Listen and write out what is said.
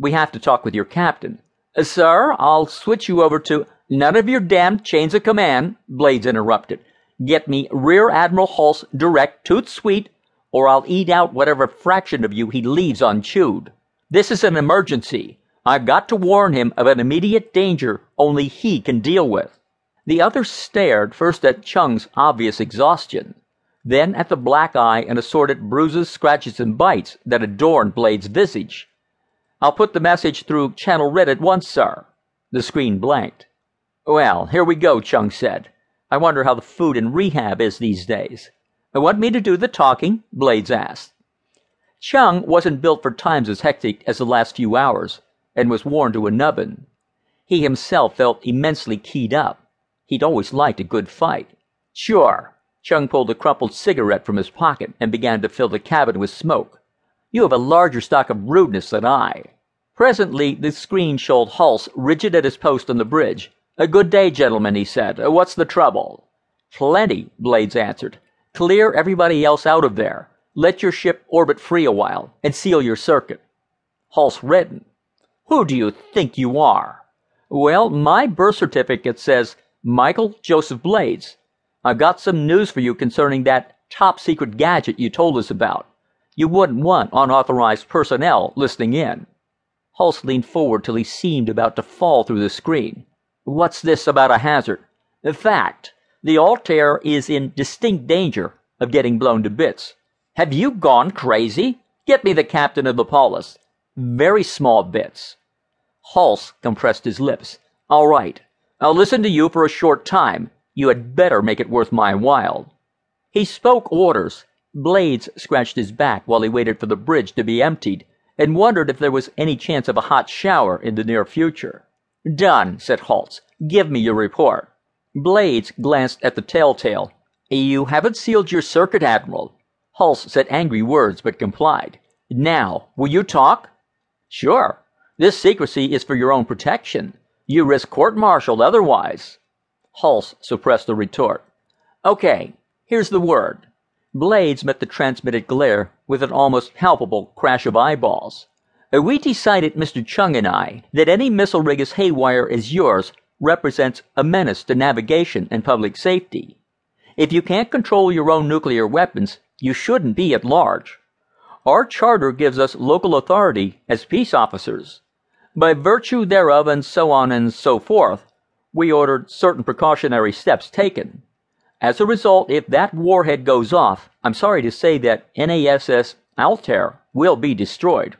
We have to talk with your captain. Uh, sir, I'll switch you over to. None of your damned chains of command, Blades interrupted. Get me Rear Admiral Hulse direct, toot sweet, or I'll eat out whatever fraction of you he leaves unchewed. This is an emergency. I've got to warn him of an immediate danger only he can deal with. The other stared first at Chung's obvious exhaustion, then at the black eye and assorted bruises, scratches, and bites that adorned Blade's visage. I'll put the message through channel red at once, sir. The screen blanked. Well, here we go, Chung said. I wonder how the food in rehab is these days. Want me to do the talking? Blades asked. Chung wasn't built for times as hectic as the last few hours, and was worn to a nubbin. He himself felt immensely keyed up. He'd always liked a good fight. Sure. Chung pulled a crumpled cigarette from his pocket and began to fill the cabin with smoke. You have a larger stock of rudeness than I. Presently, the screen showed Hulse rigid at his post on the bridge. A good day, gentlemen, he said. Uh, what's the trouble? Plenty, Blades answered. Clear everybody else out of there. Let your ship orbit free a while, and seal your circuit. Hulse reddened. Who do you think you are? Well, my birth certificate says Michael Joseph Blades. I've got some news for you concerning that top secret gadget you told us about. You wouldn't want unauthorized personnel listening in. Hulse leaned forward till he seemed about to fall through the screen. What's this about a hazard? Fact, the Altair is in distinct danger of getting blown to bits. Have you gone crazy? Get me the captain of the Pallas. Very small bits. Hulse compressed his lips. All right. I'll listen to you for a short time. You had better make it worth my while. He spoke orders. Blades scratched his back while he waited for the bridge to be emptied and wondered if there was any chance of a hot shower in the near future. Done, said Hulse. Give me your report. Blades glanced at the telltale. You haven't sealed your circuit, Admiral. Hulse said angry words but complied. Now, will you talk? Sure. This secrecy is for your own protection. You risk court martial otherwise. Hulse suppressed a retort. Okay, here's the word. Blades met the transmitted glare with an almost palpable crash of eyeballs. Uh, we decided, Mr. Chung and I, that any missile rig as haywire as yours represents a menace to navigation and public safety. If you can't control your own nuclear weapons, you shouldn't be at large. Our charter gives us local authority as peace officers. By virtue thereof and so on and so forth, we ordered certain precautionary steps taken. As a result, if that warhead goes off, I'm sorry to say that NASS Altair will be destroyed.